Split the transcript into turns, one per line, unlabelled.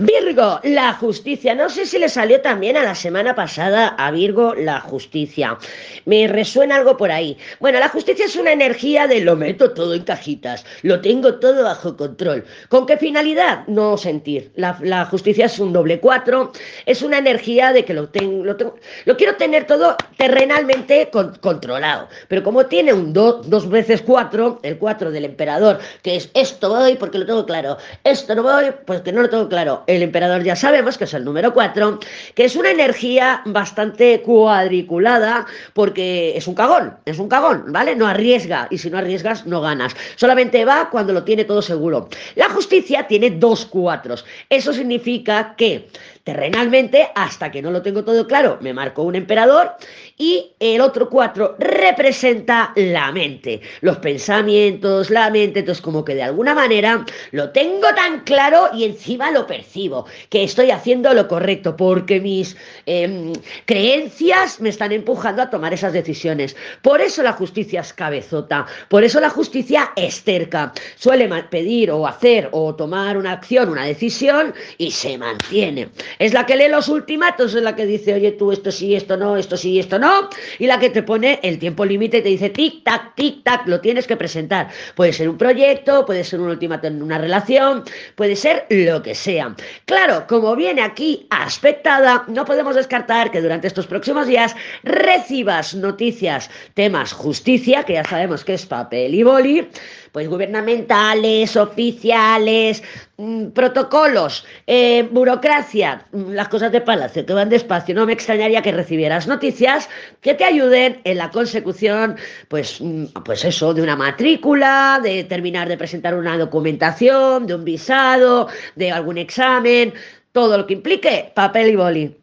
Virgo, la justicia. No sé si le salió también a la semana pasada a Virgo la justicia. Me resuena algo por ahí. Bueno, la justicia es una energía de lo meto todo en cajitas, lo tengo todo bajo control. ¿Con qué finalidad? No sentir. La, justicia es un doble cuatro, es una energía de que lo, tengo, lo, quiero tener todo terrenalmente controlado. Pero como tiene un dos veces cuatro, el cuatro del emperador, que es esto voy porque lo tengo claro, esto no voy porque no lo tengo claro el emperador ya sabemos que es el número 4, que es una energía bastante cuadriculada porque es un cagón, es un cagón, ¿vale? No arriesga y si no arriesgas no ganas. Solamente va cuando lo tiene todo seguro. La justicia tiene dos cuatros. Eso significa que terrenalmente, hasta que no lo tengo todo claro, me marco un emperador y el otro cuatro representa la mente, los pensamientos, la mente, entonces como que de alguna manera lo tengo tan claro y encima lo percibo, que estoy haciendo lo correcto porque mis em, creencias me están empujando a tomar esas decisiones. Por eso la justicia es cabezota, por eso la justicia es cerca, suele pedir o hacer o tomar una acción, una decisión y se mantiene. Es la que lee los ultimatos, es la que dice, oye, tú esto sí, esto no, esto sí, esto no, y la que te pone el tiempo límite y te dice, tic, tac, tic, tac, lo tienes que presentar. Puede ser un proyecto, puede ser un ultimato en una relación, puede ser lo que sea. Claro, como viene aquí aspectada, no podemos descartar que durante estos próximos días recibas noticias, temas justicia, que ya sabemos que es papel y boli, pues gubernamentales, oficiales, mm, protocolos, eh, burocracia, mm, las cosas de palacio que van despacio. No me extrañaría que recibieras noticias que te ayuden en la consecución, pues, mm, pues eso, de una matrícula, de terminar de presentar una documentación, de un visado, de algún examen, todo lo que implique papel y boli.